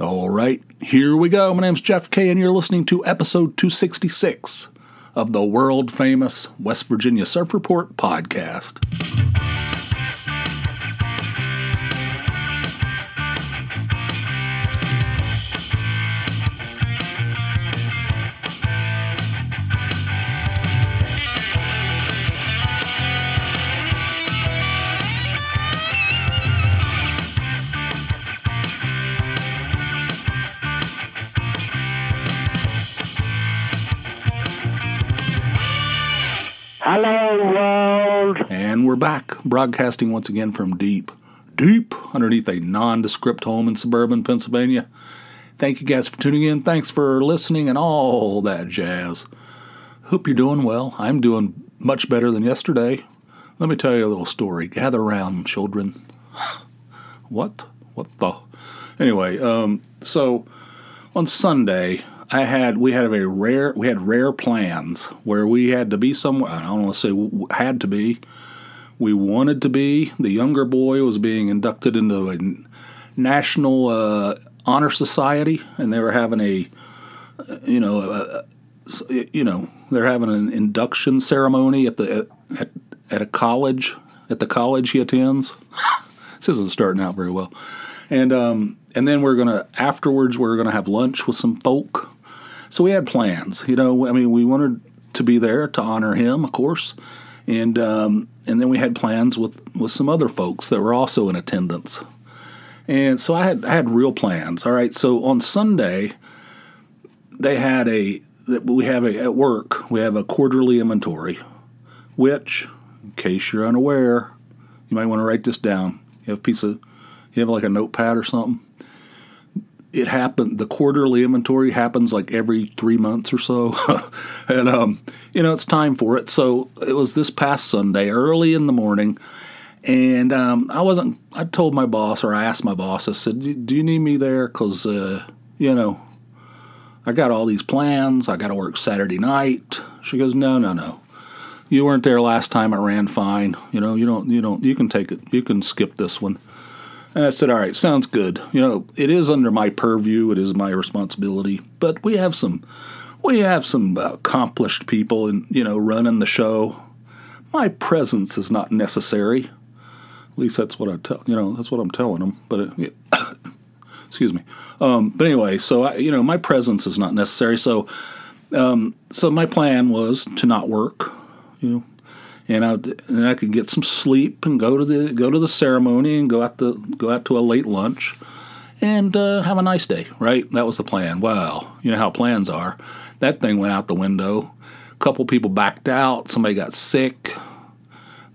All right, here we go. My name's Jeff Kay, and you're listening to episode 266 of the world famous West Virginia Surf Report podcast. We're back, broadcasting once again from deep, deep underneath a nondescript home in suburban Pennsylvania. Thank you guys for tuning in. Thanks for listening and all that jazz. Hope you're doing well. I'm doing much better than yesterday. Let me tell you a little story. Gather around, children. what? What the? Anyway, um, so on Sunday, I had we had a very rare we had rare plans where we had to be somewhere. I don't want to say had to be. We wanted to be. The younger boy was being inducted into a national uh, honor society, and they were having a, uh, you know, a, you know, they're having an induction ceremony at the at, at a college at the college he attends. this isn't starting out very well, and um, and then we're gonna afterwards we're gonna have lunch with some folk so we had plans. You know, I mean, we wanted to be there to honor him, of course, and um, and then we had plans with with some other folks that were also in attendance. And so I had I had real plans. All right. So on Sunday, they had a that we have a at work we have a quarterly inventory, which, in case you're unaware, you might want to write this down. You have a piece of you have like a notepad or something it happened the quarterly inventory happens like every three months or so. And um, you know it's time for it. So it was this past sunday early in the morning and um, i wasn't i told my boss or i asked my boss i said do you need me there? Because uh, you know i got all these plans i got to work saturday night. She goes no no no. You weren't there last time it ran fine. You know you don't you don't you can take it you can skip this one and I said, all right, sounds good. You know, it is under my purview, it is my responsibility, but we have some we have some accomplished people and you know running the show. My presence is not necessary. At least that's what I tell you know that's what I'm telling them. But it, excuse me. Um, but anyway, so I, you know my presence is not necessary. So um, so my plan was to not work. You know, and I and I could get some sleep and go to the go to the ceremony and go out to go out to a late lunch and uh, have a nice day. Right, that was the plan. Well, you know how plans are. That thing went out the window. A couple people backed out. Somebody got sick.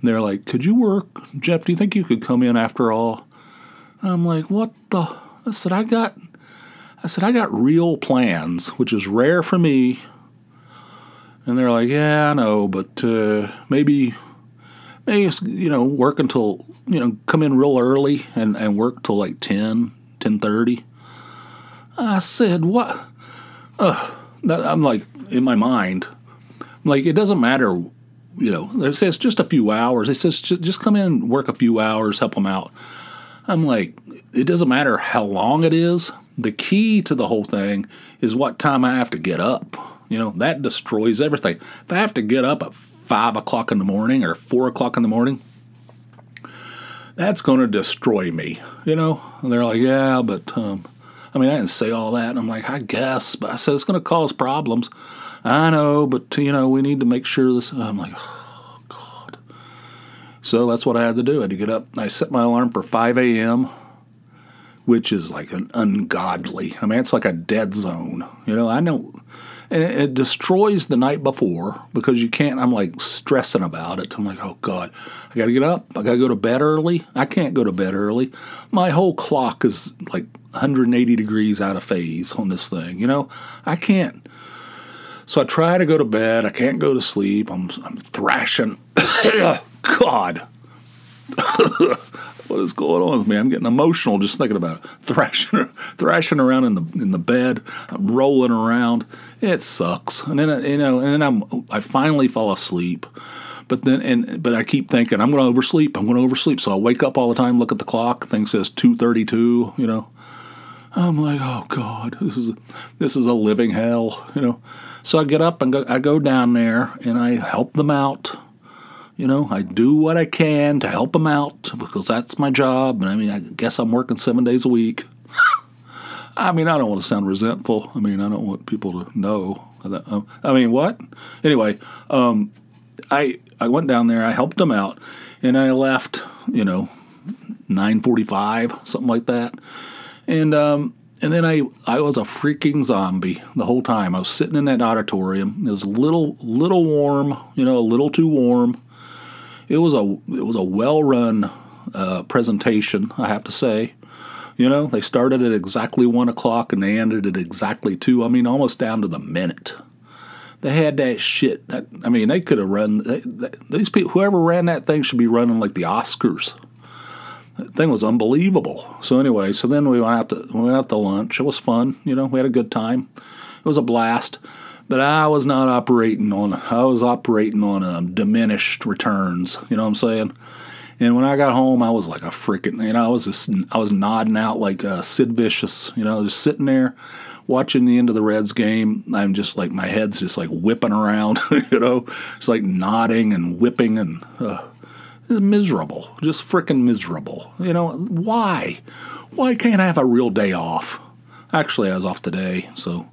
They're like, "Could you work, Jeff? Do you think you could come in after all?" I'm like, "What the?" I said, "I got." I said, I got real plans, which is rare for me and they're like, yeah, I know, but uh, maybe, maybe, you know, work until, you know, come in real early and, and work till like 10, 10.30. I said, what? Uh, I'm like, in my mind, like, it doesn't matter, you know, they say it's just a few hours. They says, just come in, work a few hours, help them out. I'm like, it doesn't matter how long it is. The key to the whole thing is what time I have to get up you know, that destroys everything. If I have to get up at five o'clock in the morning or four o'clock in the morning, that's going to destroy me, you know? And they're like, yeah, but, um, I mean, I didn't say all that. And I'm like, I guess, but I said it's going to cause problems. I know, but, you know, we need to make sure this. I'm like, oh, God. So that's what I had to do. I had to get up. I set my alarm for 5 a.m., which is like an ungodly. I mean, it's like a dead zone. You know, I know and it, destroys the night before because you can't. I'm like stressing about it. I'm like, oh God, I got to get up. I got to go to bed early. I can't go to bed early. My whole clock is like 180 degrees out of phase on this thing. You know, I can't. So I try to go to bed. I can't go to sleep. I'm I'm thrashing. God. What is going on with me? I'm getting emotional just thinking about it. Thrashing, thrashing around in the in the bed, I'm rolling around. It sucks. And then you know, and then I'm I finally fall asleep. But then and but I keep thinking I'm going to oversleep. I'm going to oversleep. So I wake up all the time, look at the clock. Thing says 2:32. You know, I'm like, oh God, this is this is a living hell, you know. So I get up and go, I go down there and I help them out. You know, I do what I can to help them out because that's my job. And I mean, I guess I'm working seven days a week. I mean, I don't want to sound resentful. I mean, I don't want people to know. That, um, I mean, what? Anyway, um, I I went down there. I helped them out, and I left. You know, nine forty-five, something like that. And um, and then I I was a freaking zombie the whole time. I was sitting in that auditorium. It was a little little warm, you know, a little too warm. It was a it was a well run uh, presentation, I have to say. You know, they started at exactly one o'clock and they ended at exactly two. I mean, almost down to the minute. They had that shit. That, I mean, they could have run. They, they, these people, whoever ran that thing, should be running like the Oscars. That thing was unbelievable. So anyway, so then we went out to we went out to lunch. It was fun. You know, we had a good time. It was a blast. But I was not operating on. I was operating on um, diminished returns. You know what I'm saying? And when I got home, I was like a freaking, you know, I was just, I was nodding out like uh, Sid Vicious, you know, just sitting there watching the end of the Reds game. I'm just like, my head's just like whipping around, you know, it's like nodding and whipping and uh, miserable, just freaking miserable. You know, why? Why can't I have a real day off? Actually, I was off today, so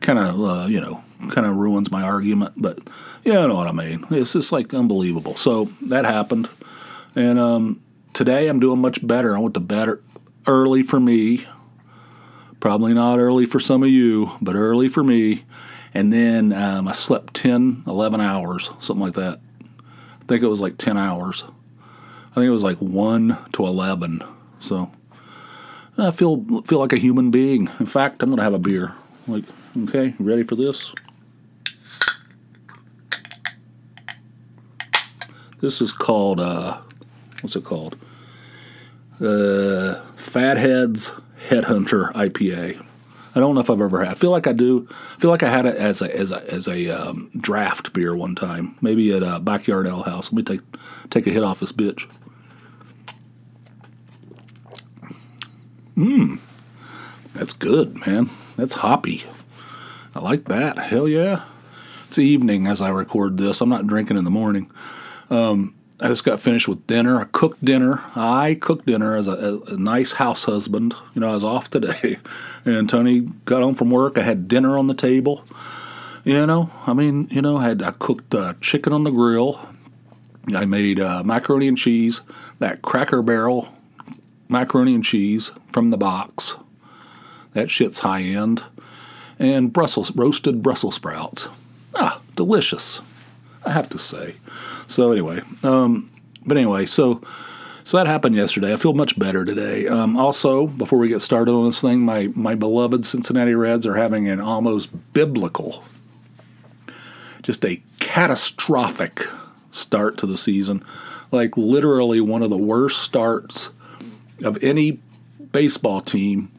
kind of, uh, you know, kind of ruins my argument, but you know what I mean. It's just like unbelievable. So that happened. And um, today I'm doing much better. I went to bed early for me. Probably not early for some of you, but early for me. And then um, I slept 10, 11 hours, something like that. I think it was like 10 hours. I think it was like 1 to 11. So I feel feel like a human being. In fact, I'm going to have a beer. Like, okay, ready for this? This is called uh, what's it called? Uh, Fatheads Headhunter IPA. I don't know if I've ever had. I feel like I do. I feel like I had it as a as a as a um, draft beer one time, maybe at a backyard ale house. Let me take take a hit off this bitch. Mmm, that's good, man. That's hoppy. I like that. Hell yeah. It's evening as I record this. I'm not drinking in the morning. Um, I just got finished with dinner. I cooked dinner. I cooked dinner as a, a, nice house husband. You know, I was off today, and Tony got home from work. I had dinner on the table. You know, I mean, you know, I had I cooked uh, chicken on the grill. I made uh, macaroni and cheese, that Cracker Barrel macaroni and cheese from the box. That shit's high end, and Brussels roasted Brussels sprouts. Ah, delicious. I have to say. So anyway, um, but anyway, so so that happened yesterday. I feel much better today. Um, also, before we get started on this thing, my my beloved Cincinnati Reds are having an almost biblical, just a catastrophic start to the season. Like literally one of the worst starts of any baseball team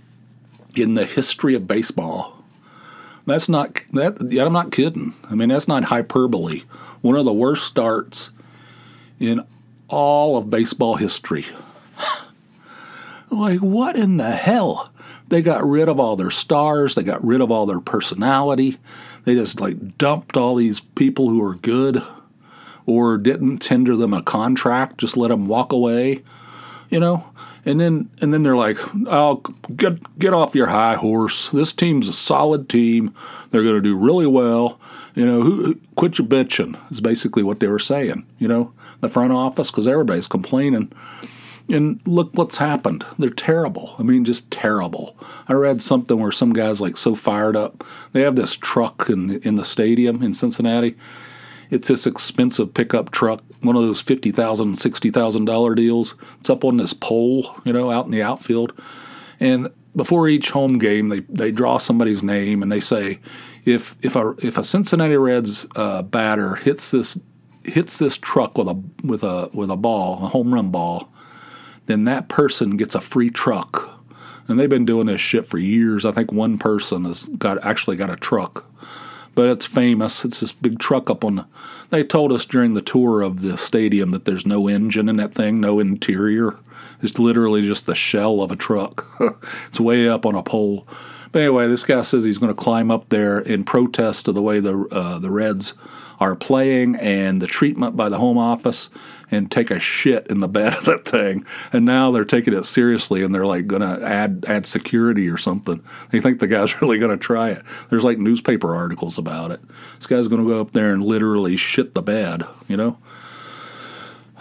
in the history of baseball. That's not that. I'm not kidding. I mean, that's not hyperbole. One of the worst starts in all of baseball history. like, what in the hell? They got rid of all their stars. They got rid of all their personality. They just like dumped all these people who are good or didn't tender them a contract, just let them walk away, you know? And then and then they're like, "Oh, get get off your high horse. This team's a solid team. They're going to do really well. You know, who, who, quit your bitching." Is basically what they were saying. You know, the front office because everybody's complaining. And look what's happened. They're terrible. I mean, just terrible. I read something where some guys like so fired up. They have this truck in in the stadium in Cincinnati it's this expensive pickup truck, one of those fifty thousand, sixty thousand dollar deals. It's up on this pole, you know, out in the outfield. And before each home game, they, they draw somebody's name and they say, if if a if a Cincinnati Reds uh, batter hits this hits this truck with a with a with a ball, a home run ball, then that person gets a free truck. And they've been doing this shit for years. I think one person has got actually got a truck but it's famous. It's this big truck up on the. They told us during the tour of the stadium that there's no engine in that thing, no interior. It's literally just the shell of a truck. it's way up on a pole. But anyway, this guy says he's going to climb up there in protest of the way the uh, the Reds are playing and the treatment by the home office and take a shit in the bed of that thing. And now they're taking it seriously and they're like going to add add security or something. They think the guy's really going to try it. There's like newspaper articles about it. This guy's going to go up there and literally shit the bed, you know?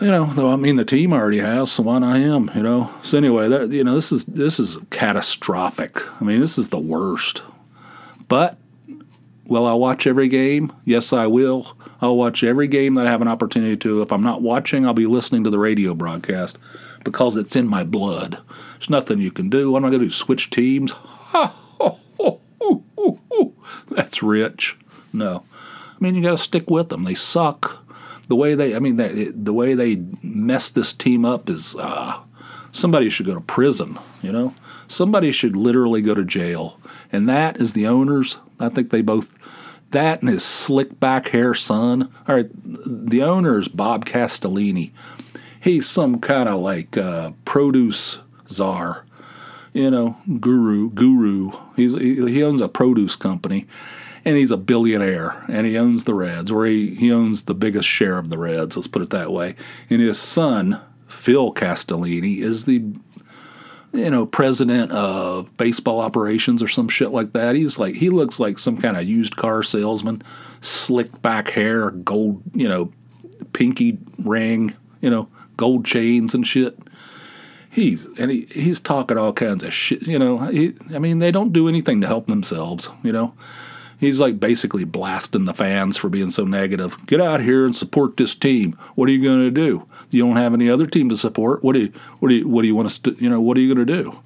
You know, though I mean the team already has, so why not him? You know. So anyway, that you know, this is this is catastrophic. I mean, this is the worst. But Will I watch every game? Yes, I will. I'll watch every game that I have an opportunity to. If I'm not watching, I'll be listening to the radio broadcast because it's in my blood. There's nothing you can do. What am I going to do? Switch teams? That's rich. No. I mean, you got to stick with them. They suck. The way they, I mean, they, the way they mess this team up is uh, somebody should go to prison, you know? Somebody should literally go to jail. And that is the owners. I think they both that and his slick back hair son. All right, the owner is Bob Castellini. He's some kind of like uh, produce czar, you know, guru, guru. He's he owns a produce company, and he's a billionaire, and he owns the Reds, or he he owns the biggest share of the Reds. Let's put it that way. And his son, Phil Castellini, is the you know, president of baseball operations or some shit like that. He's like, he looks like some kind of used car salesman, slick back hair, gold, you know, pinky ring, you know, gold chains and shit. He's and he, he's talking all kinds of shit. You know, he, I mean, they don't do anything to help themselves. You know, he's like basically blasting the fans for being so negative. Get out here and support this team. What are you going to do? You don't have any other team to support. What do you what do you what do you want to you know what are you going to do?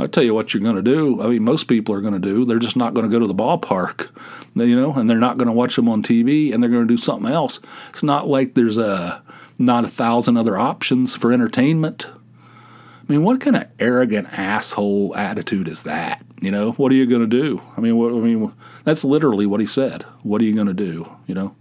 I tell you what you're going to do. I mean, most people are going to do. They're just not going to go to the ballpark, you know, and they're not going to watch them on TV, and they're going to do something else. It's not like there's a not a thousand other options for entertainment. I mean, what kind of arrogant asshole attitude is that? You know, what are you going to do? I mean, what, I mean, that's literally what he said. What are you going to do? You know.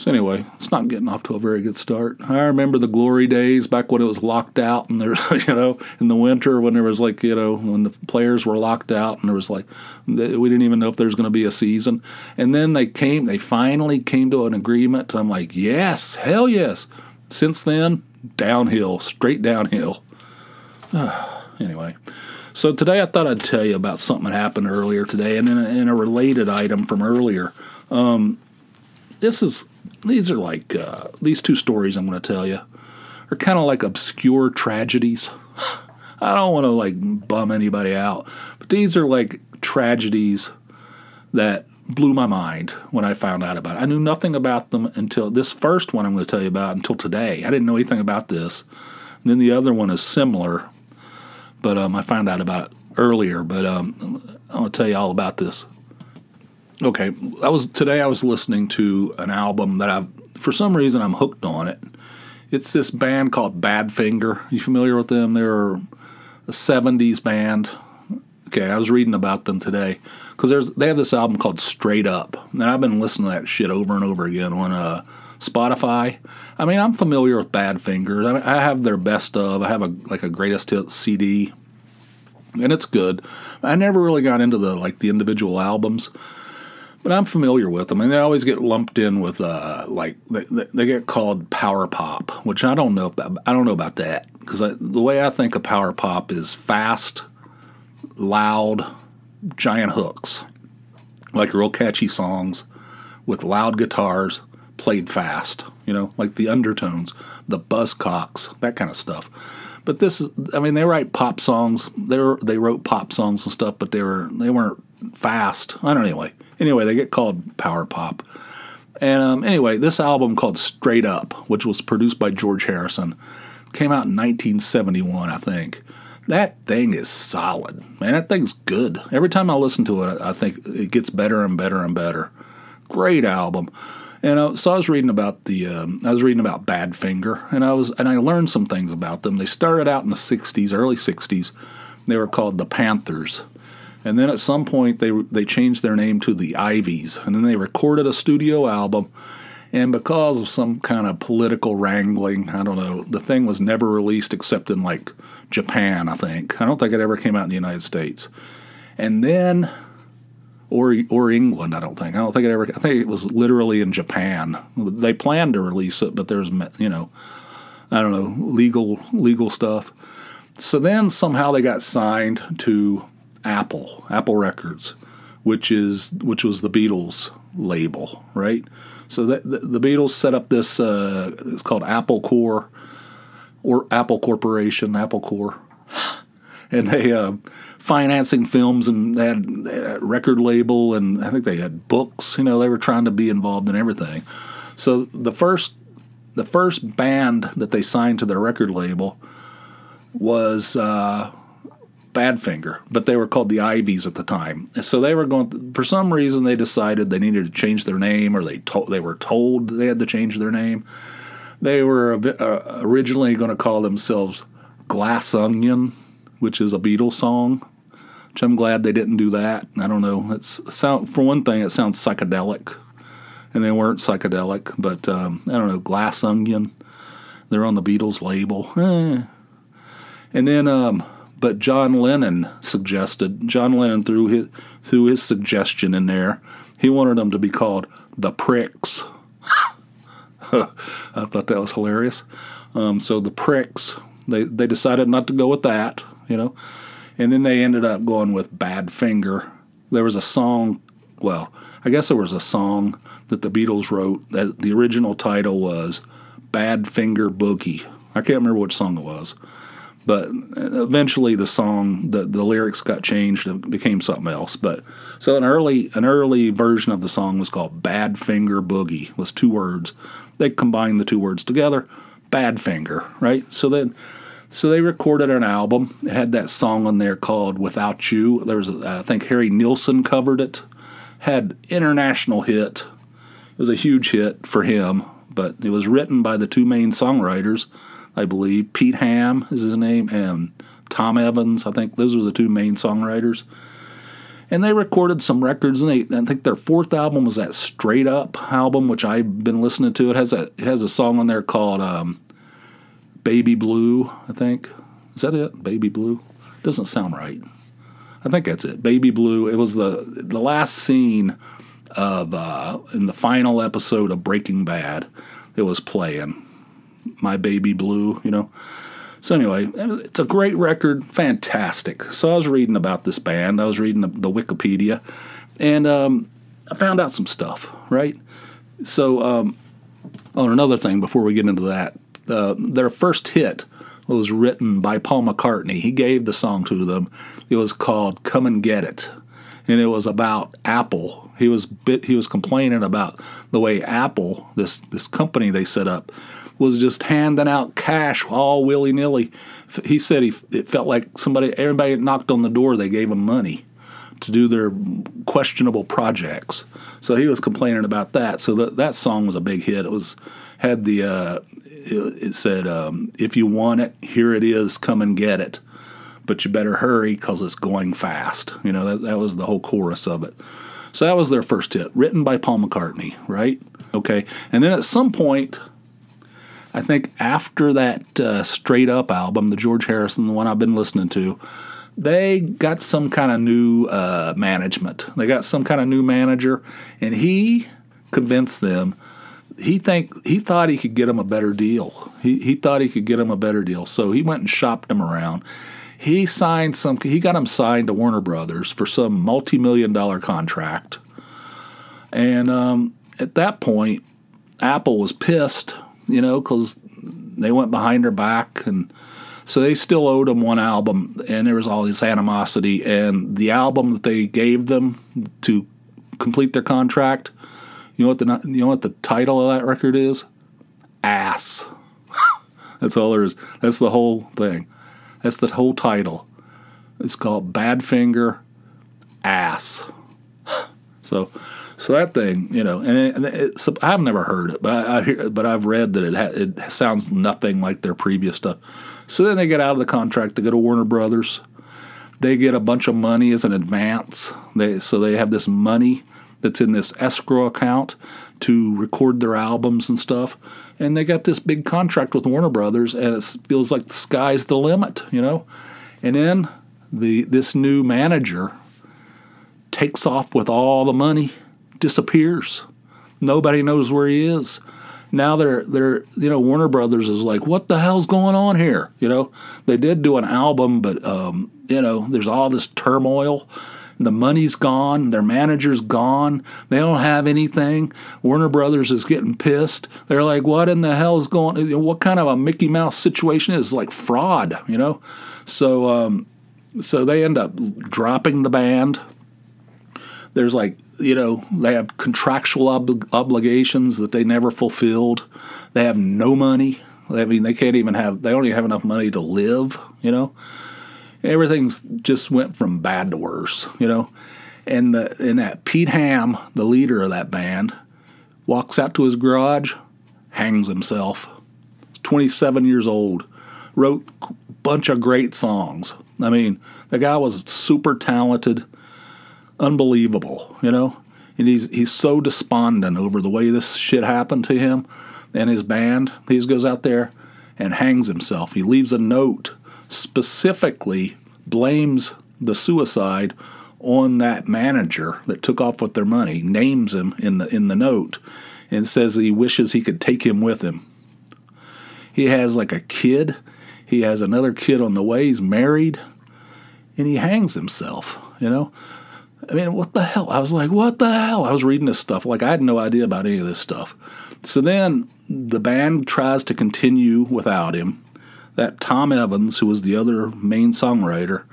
So anyway, it's not getting off to a very good start. I remember the glory days back when it was locked out, and there, you know, in the winter when there was like, you know, when the players were locked out, and there was like, we didn't even know if there was going to be a season. And then they came, they finally came to an agreement, and I'm like, yes, hell yes. Since then, downhill, straight downhill. anyway, so today I thought I'd tell you about something that happened earlier today, and then in a related item from earlier. Um, this is these are like uh, these two stories I'm going to tell you are kind of like obscure tragedies. I don't want to like bum anybody out, but these are like tragedies that blew my mind when I found out about it. I knew nothing about them until this first one I'm going to tell you about until today. I didn't know anything about this. And then the other one is similar, but um, I found out about it earlier. But um, I'll tell you all about this. Okay, I was today. I was listening to an album that I've for some reason I'm hooked on it. It's this band called Badfinger. You familiar with them? They're a '70s band. Okay, I was reading about them today because there's they have this album called Straight Up, and I've been listening to that shit over and over again on uh, Spotify. I mean, I'm familiar with Badfinger. I, mean, I have their best of. I have a like a greatest hits CD, and it's good. I never really got into the like the individual albums but I'm familiar with them, and they always get lumped in with uh, like they, they get called power pop, which I don't know about. I don't know about that because the way I think of power pop is fast, loud, giant hooks, like real catchy songs with loud guitars played fast. You know, like the undertones, the buzzcocks, that kind of stuff. But this is, I mean, they write pop songs. They were, they wrote pop songs and stuff, but they were they weren't fast. I don't know anyway. Anyway, they get called power pop. And um, anyway, this album called Straight Up, which was produced by George Harrison, came out in 1971, I think. That thing is solid, man. That thing's good. Every time I listen to it, I think it gets better and better and better. Great album. And uh, so I was reading about the um, I was reading about Badfinger, and I was and I learned some things about them. They started out in the '60s, early '60s. They were called the Panthers, And then at some point they they changed their name to the Ivies, and then they recorded a studio album. And because of some kind of political wrangling, I don't know, the thing was never released except in like Japan, I think. I don't think it ever came out in the United States. And then or or England. I don't think. I don't think it ever. I think it was literally in Japan. They planned to release it, but there's you know, I don't know legal legal stuff. So then somehow they got signed to Apple Apple Records, which is which was the Beatles label, right? So the, the Beatles set up this. Uh, it's called Apple Corps or Apple Corporation, Apple Corps, and they. Uh, financing films and they had, a record label and I think they had books. You know, they were trying to be involved in everything. So the first the first band that they signed to their record label was uh, Badfinger, but they were called the Ivies at the time. So they were going for some reason they decided they needed to change their name, or they to, they were told they had to change their name. They were uh, originally going to call themselves Glass Onion, which is a Beatles song which I'm glad they didn't do that. I don't know. It's sound for one thing, it sounds psychedelic, and they weren't psychedelic. But um, I don't know. Glass Onion, they're on the Beatles label. Eh. And then, um, but John Lennon suggested. John Lennon threw his threw his suggestion in there. He wanted them to be called the Pricks. I thought that was hilarious. Um, so the Pricks, they they decided not to go with that. You know and then they ended up going with Bad Finger. There was a song, well, I guess there was a song that the Beatles wrote that the original title was Bad Finger Boogie. I can't remember which song it was. But eventually the song, the, the lyrics got changed and became something else. But so an early an early version of the song was called Bad Finger Boogie, was two words. They combined the two words together, Bad Finger, right? So then so they recorded an album. It had that song on there called "Without You." There was, I think, Harry Nilsson covered it. Had international hit. It was a huge hit for him, but it was written by the two main songwriters, I believe. Pete Ham is his name, and Tom Evans. I think those were the two main songwriters. And they recorded some records, and they, I think their fourth album was that Straight Up album, which I've been listening to. It has a it has a song on there called um, Baby Blue, I think. Is that it? Baby Blue? Doesn't sound right. I think that's it. Baby Blue. It was the the last scene of uh, in the final episode of Breaking Bad. It was playing My Baby Blue, you know. So anyway, it's a great record, fantastic. So I was reading about this band. I was reading the, the Wikipedia, and um, I found out some stuff. Right. So, um, oh, another thing before we get into that, their first hit was written by Paul McCartney. He gave the song to them. It was called "Come and Get It," and it was about Apple. He was bit, he was complaining about the way Apple, this this company they set up, was just handing out cash all willy nilly. He said he it felt like somebody everybody knocked on the door they gave him money to do their questionable projects. So he was complaining about that. So that that song was a big hit. It was had the uh, it, said, um, "If you want it, here it is. Come and get it, but you better hurry because it's going fast." You know that that was the whole chorus of it. So that was their first hit, written by Paul McCartney, right? Okay, and then at some point, I think after that uh, Straight Up album, the George Harrison, the one I've been listening to, they got some kind of new uh, management. They got some kind of new manager, and he convinced them he think he thought he could get him a better deal. He he thought he could get him a better deal, so he went and shopped him around. He signed some. He got him signed to Warner Brothers for some multi-million dollar contract, and um, at that point, Apple was pissed, you know, because they went behind their back, and so they still owed him one album, and there was all this animosity. And the album that they gave them to complete their contract you know what the you know what the title of that record is? Ass. That's all there is. That's the whole thing. That's the whole title. It's called Badfinger Ass. So, so that thing, you know, and, it, it's, I've never heard it, but I, I hear, but I've read that it ha, it sounds nothing like their previous stuff. So then they get out of the contract. They go to Warner Brothers, they get a bunch of money as an advance. They so they have this money that's in this escrow account to record their albums and stuff. And they got this big contract with Warner Brothers, and it feels like the sky's the limit, you know. And then the this new manager takes off with all the money, disappears. Nobody knows where he is. Now they're they're you know Warner Brothers is like what the hell's going on here? You know they did do an album, but um, you know there's all this turmoil. The money's gone. Their manager's gone. They don't have anything. Warner Brothers is getting pissed. They're like, "What in the hell is going? What kind of a Mickey Mouse situation is like fraud?" You know. So um, so they end up dropping the band. There's like you know they have contractual ob- obligations that they never fulfilled. They have no money. I mean, they can't even have. They don't even have enough money to live. You know, everything's just went from bad to worse. You know, and the and that Pete Ham, the leader of that band, walks out to his garage, hangs himself. 27 years old, wrote a bunch of great songs. I mean, the guy was super talented unbelievable, you know. And he's he's so despondent over the way this shit happened to him and his band. He goes out there and hangs himself. He leaves a note specifically blames the suicide on that manager that took off with their money, names him in the in the note, and says he wishes he could take him with him. He has like a kid. He has another kid on the way. He's married, and he hangs himself. You know, I mean, what the hell? I was like, what the hell? I was reading this stuff. Like, I had no idea about any of this stuff. So then the band tries to continue without him. That Tom Evans, who was the other main songwriter,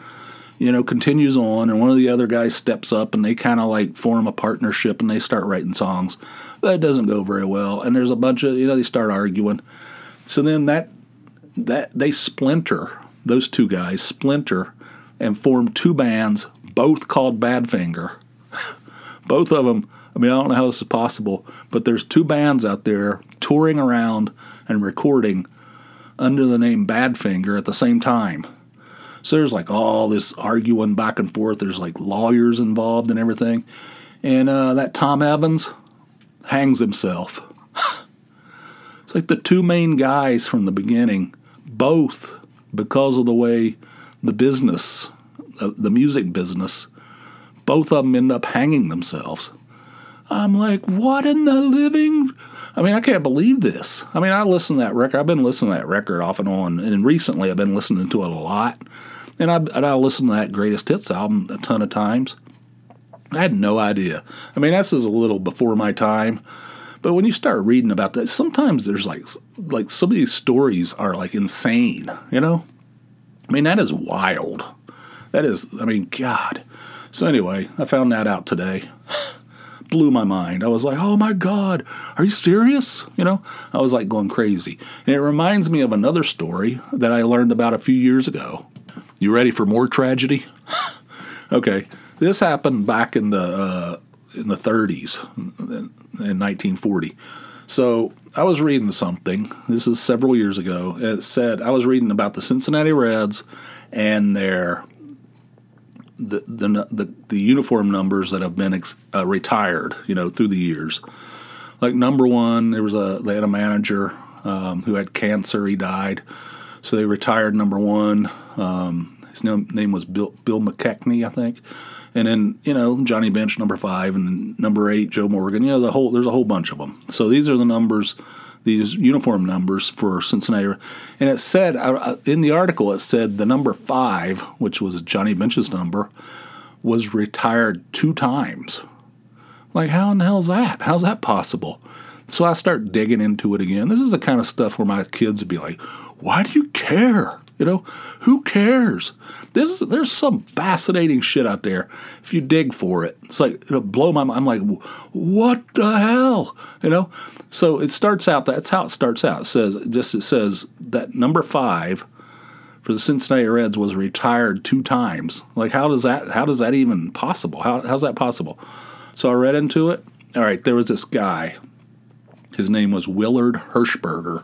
you know, continues on, and one of the other guys steps up and they kind of like form a partnership and they start writing songs. But it doesn't go very well. And there's a bunch of, you know, they start arguing. So then that, that they splinter, those two guys splinter and form two bands both called Badfinger. both of them. I mean, I don't know how this is possible, but there's two bands out there touring around and recording under the name Badfinger at the same time. So there's like all this arguing back and forth. There's like lawyers involved and everything. And uh, that Tom Evans hangs himself. it's like the two main guys from the beginning, both because of the way the business the music business, both of them end up hanging themselves. I'm like, what in the living? I mean, I can't believe this. I mean, I listen to that record. I've been listening to that record off and on, and recently I've been listening to it a lot. And I, and I listened to that Greatest Hits album a ton of times. I had no idea. I mean, this is a little before my time. But when you start reading about that, sometimes there's like like some of these stories are like insane, you know? I mean, that is wild. That is, I mean, God. So anyway, I found that out today. Blew my mind. I was like, oh my God, are you serious? You know, I was like going crazy. And it reminds me of another story that I learned about a few years ago. You ready for more tragedy? okay, this happened back in the uh, in the 30s, in 1940. So I was reading something. This is several years ago. It said I was reading about the Cincinnati Reds and their the the the, the uniform numbers that have been ex, uh, retired, you know, through the years. Like number one, there was a they had a manager um, who had cancer. He died, so they retired number one. Um, his name, name was Bill Bill McKechnie, I think. And then you know Johnny Bench number five, and number eight Joe Morgan. You know the whole there's a whole bunch of them. So these are the numbers these uniform numbers for Cincinnati. And it said in the article, it said the number five, which was Johnny Bench's number, was retired two times. Like, how in the hell's that? How's that possible? So I start digging into it again. This is the kind of stuff where my kids would be like, why do you care? You know, who cares? This is, there's some fascinating shit out there if you dig for it. It's like it'll blow my mind. I'm like, what the hell? You know. So it starts out. That's how it starts out. It says just it says that number five for the Cincinnati Reds was retired two times. Like how does that? How does that even possible? How, how's that possible? So I read into it. All right, there was this guy. His name was Willard Hershberger,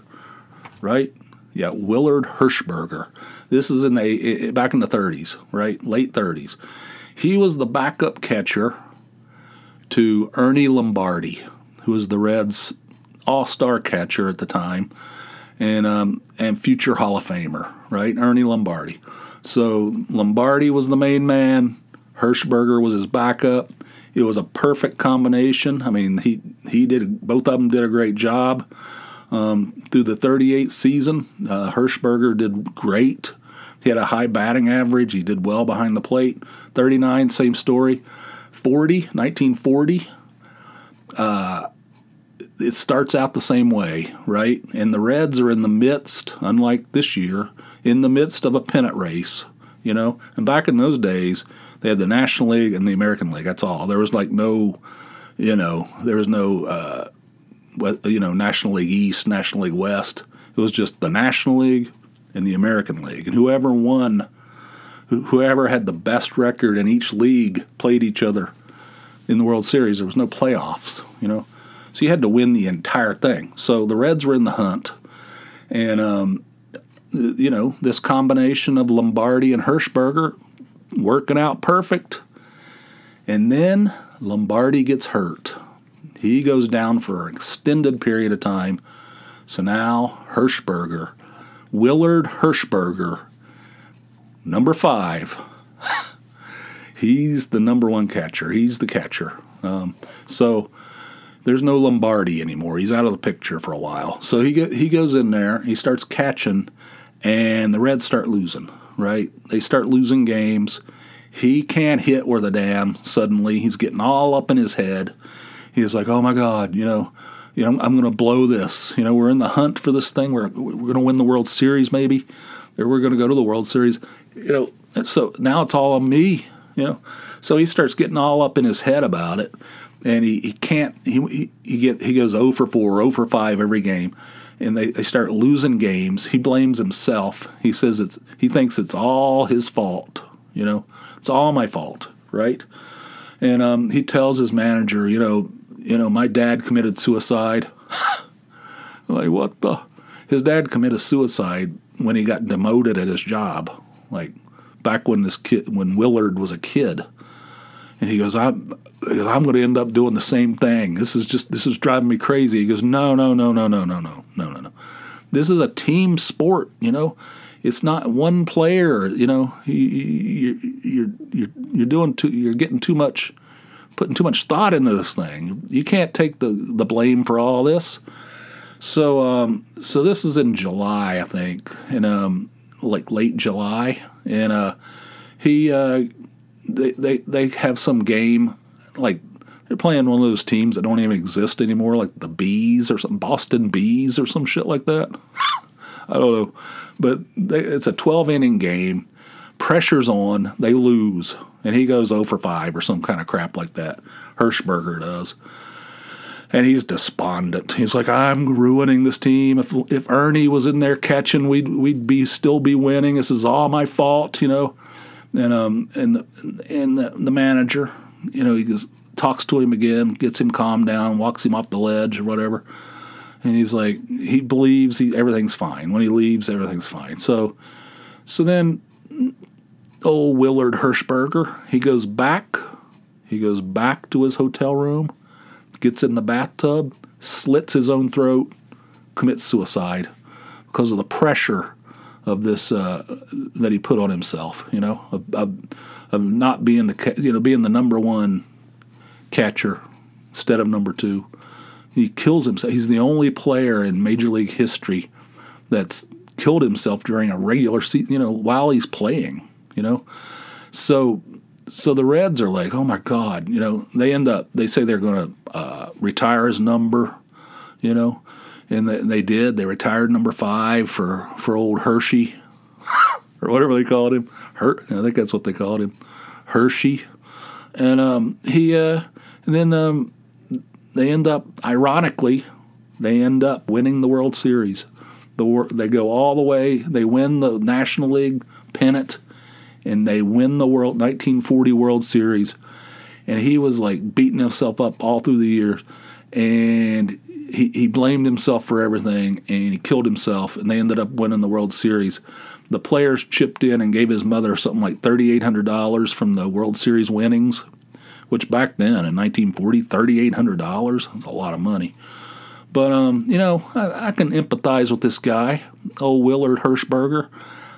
right? Yeah, Willard Hershberger. This is in the back in the 30s, right? Late 30s. He was the backup catcher to Ernie Lombardi, who was the Reds' all-star catcher at the time, and um, and future Hall of Famer, right? Ernie Lombardi. So Lombardi was the main man. Hershberger was his backup. It was a perfect combination. I mean, he he did both of them did a great job. Um, through the 38th season, uh, Hershberger did great. He had a high batting average. He did well behind the plate. 39, same story. 40, 1940. Uh, it starts out the same way, right? And the Reds are in the midst, unlike this year, in the midst of a pennant race, you know. And back in those days, they had the National League and the American League. That's all. There was like no, you know, there was no, uh, you know, National League East, National League West. It was just the National League and the American League, and whoever won, whoever had the best record in each league played each other in the World Series. There was no playoffs, you know, so you had to win the entire thing. So the Reds were in the hunt, and um, you know, this combination of Lombardi and Hershberger working out perfect. And then Lombardi gets hurt. He goes down for an extended period of time. So now Hershberger, Willard Hershberger, number five, he's the number one catcher. He's the catcher. Um, so there's no Lombardi anymore. He's out of the picture for a while. So he he goes in there. He starts catching and the Reds start losing, right? They start losing games. He can't hit where the damn suddenly. He's getting all up in his head. He's like, oh my God, you know, you know, I'm going to blow this. You know, we're in the hunt for this thing. We're, we're going to win the World Series, maybe, or we're going to go to the World Series. You know, so now it's all on me, you know. So he starts getting all up in his head about it, and he, he can't. He, he, get he goes 0 for 4, 0 for 5 every game and they, they start losing games. He blames himself. He says it's he thinks it's all his fault. You know, it's all my fault, right? And um, he tells his manager, you know, you know, my dad committed suicide. like what the? His dad committed suicide when he got demoted at his job, like back when this kid, when Willard was a kid. And he goes, I'm, I'm going to end up doing the same thing. This is just, this is driving me crazy. He goes, no, no, no, no, no, no, no, no, no, no. This is a team sport, you know. It's not one player, you know. You, you're, you're, you're doing too, you're getting too much, putting too much thought into this thing. You can't take the, the blame for all this. So, um, so this is in July, I think, in um, like late July, and uh, he uh, they, they they have some game like they're playing one of those teams that don't even exist anymore, like the Bees or some Boston Bees or some shit like that. I don't know, but they, it's a 12 inning game. Pressure's on, they lose, and he goes 0 for 5 or some kind of crap like that. Hershberger does. And he's despondent. He's like, I'm ruining this team. If if Ernie was in there catching, we'd we'd be still be winning. This is all my fault, you know and um and the, and the, the manager, you know, he goes, talks to him again, gets him calmed down, walks him off the ledge or whatever, and he's like, he believes he everything's fine. When he leaves, everything's fine. So, so then, old Willard Hershberger, he goes back, he goes back to his hotel room, gets in the bathtub, slits his own throat, commits suicide because of the pressure of this uh, that he put on himself. You know, of, of, of, not being the you know being the number one catcher instead of number two. He kills himself. He's the only player in Major League history that's killed himself during a regular season. You know, while he's playing. You know, so so the Reds are like, oh my God. You know, they end up. They say they're going to uh, retire his number. You know, and they, they did. They retired number five for for old Hershey, or whatever they called him. Her, I think that's what they called him, Hershey. And um, he, uh, and then um, they end up, ironically, they end up winning the World Series. The they go all the way. They win the National League pennant, and they win the World 1940 World Series. And he was like beating himself up all through the years, and he, he blamed himself for everything and he killed himself, and they ended up winning the World Series. The players chipped in and gave his mother something like $3,800 from the World Series winnings, which back then in 1940, $3,800 that's a lot of money. But um, you know, I, I, can empathize with this guy, old Willard Hershberger.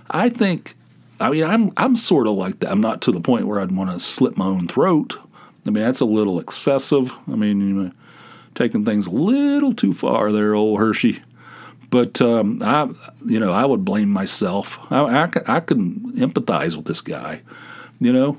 I think, I mean, I'm I'm sort of like that. I'm not to the point where I'd want to slit my own throat. I mean, that's a little excessive. I mean, you know, taking things a little too far there, old Hershey. But um, I, you know, I would blame myself. I, I, I can empathize with this guy, you know,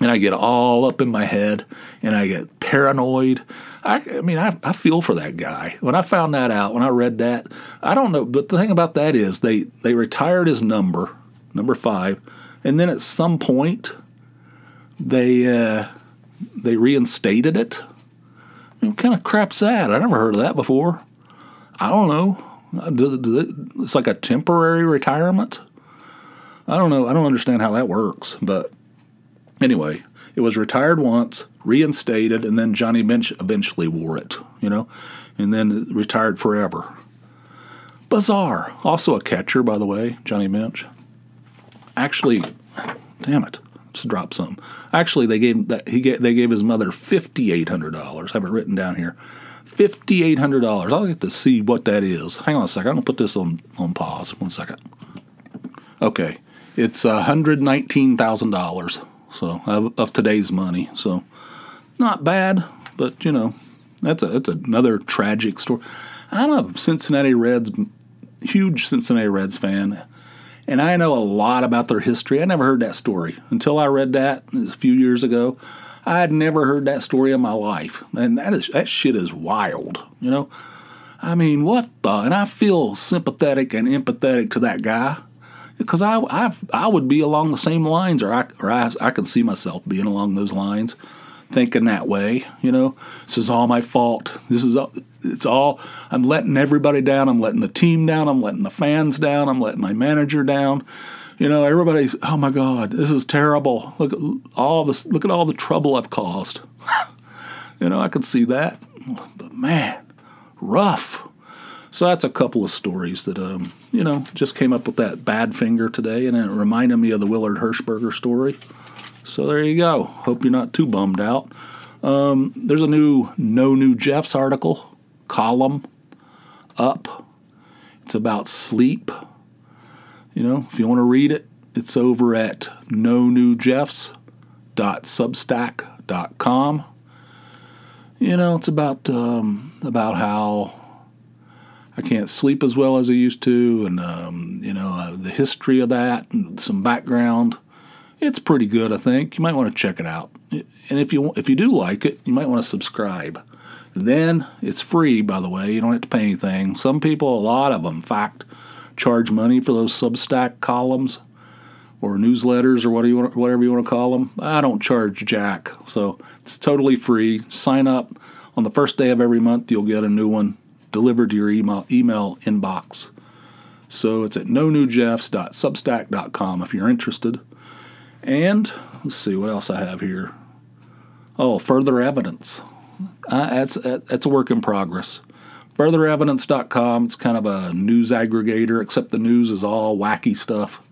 and I get all up in my head and I get paranoid. I, I mean, I, I feel for that guy. When I found that out, when I read that, I don't know. But the thing about that is they, they retired his number, number five, and then at some point they uh, they reinstated it. what kind of crap's that? I never heard of that before. I don't know. It's like a temporary retirement. I don't know. I don't understand how that works, but Anyway, it was retired once, reinstated, and then Johnny Bench eventually wore it, you know, and then retired forever. Bizarre. Also a catcher, by the way, Johnny Bench. Actually, damn it, just drop some. Actually, they gave that he gave, they gave his mother fifty eight hundred dollars. I have it written down here. Fifty eight hundred dollars. I'll get to see what that is. Hang on a second. I'm gonna put this on on pause. One second. Okay, it's hundred nineteen thousand dollars so of, of today's money. So not bad, but you know that's a that's another tragic story. I'm a Cincinnati Reds huge Cincinnati Reds fan, and I know a lot about their history. I never heard that story until I read that a few years ago. I had never heard that story in my life, and that is that shit is wild. You know, I mean, what the? And I feel sympathetic and empathetic to that guy because I, I I would be along the same lines, or I or I, I can see myself being along those lines, thinking that way. You know, this is all my fault. This is all, it's all I'm letting everybody down. I'm letting the team down. I'm letting the fans down. I'm letting my manager down. You know, everybody's oh my god, this is terrible. Look at all this. Look at all the trouble I've caused. you know, I can see that, but man, rough. So that's a couple of stories that, um, you know, just came up with that Badfinger today, and it reminded me of the Willard Hershberger story. So there you go. Hope you're not too bummed out. Um, there's a new No New Jeffs article, column up. It's about sleep. You know, if you want to read it, it's over at no new jeffs.substack.com. You know, it's about um, about how I can't sleep as well as I used to, and um, you know uh, the history of that and some background. It's pretty good, I think. You might want to check it out, and if you if you do like it, you might want to subscribe. Then it's free, by the way. You don't have to pay anything. Some people, a lot of them, in fact, charge money for those Substack columns or newsletters or whatever you want, to call them. I don't charge jack, so it's totally free. Sign up on the first day of every month. You'll get a new one delivered to your email, email inbox. So it's at no nonewjeffs.substack.com if you're interested. And let's see what else I have here. Oh, further evidence. Uh, that's that's a work in progress. Furtherevidence.com. It's kind of a news aggregator, except the news is all wacky stuff,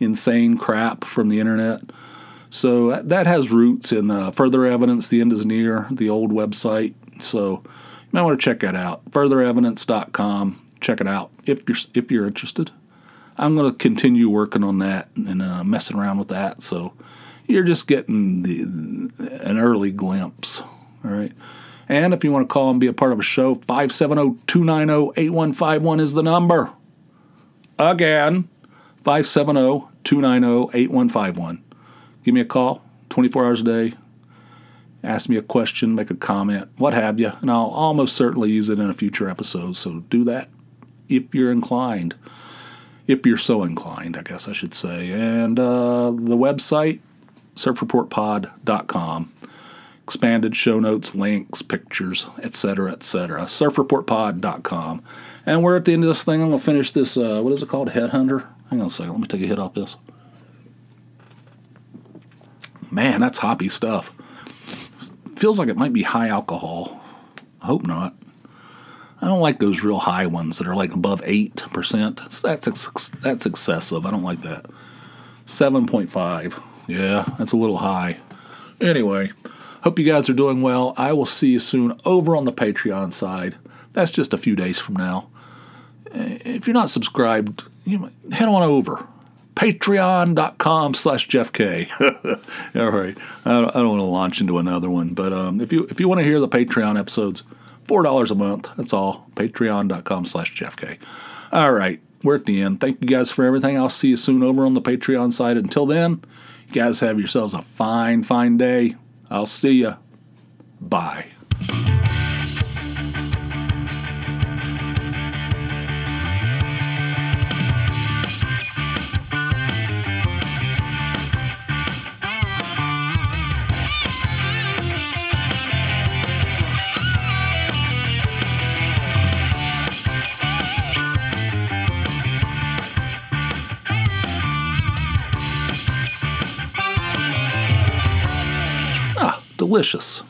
insane crap from the internet. So that has roots in uh, Further Evidence. The end is near. The old website. So you might want to check that out. Furtherevidence.com. Check it out if you're if you're interested. I'm going to continue working on that and uh, messing around with that. So you're just getting the, an early glimpse. All right. And if you want to call and be a part of a show, 570 290 8151 is the number. Again, 570 290 8151. Give me a call 24 hours a day, ask me a question, make a comment, what have you, and I'll almost certainly use it in a future episode. So do that if you're inclined. If you're so inclined, I guess I should say. And uh, the website, surfreportpod.com. Expanded show notes, links, pictures, etc., etc. Surfreportpod.com. And we're at the end of this thing. I'm going to finish this, uh, what is it called? Headhunter? Hang on a second. Let me take a hit off this. Man, that's hoppy stuff feels like it might be high alcohol. I hope not. I don't like those real high ones that are like above eight percent. That's ex- that's excessive. I don't like that. Seven point five. Yeah, that's a little high. Anyway, hope you guys are doing well. I will see you soon over on the Patreon side. That's just a few days from now. If you're not subscribed, you head on over. Patreon.com slash Jeff Kay. All right. I don't, want to launch into another one, but um, if you if you want to hear the Patreon episodes, four dollars a month. That's all. Patreon.com slash Jeff Kay. All right. We're at the end. Thank you guys for everything. I'll see you soon over on the Patreon side. Until then, you guys have yourselves a fine, fine day. I'll see you. Bye. Delicious.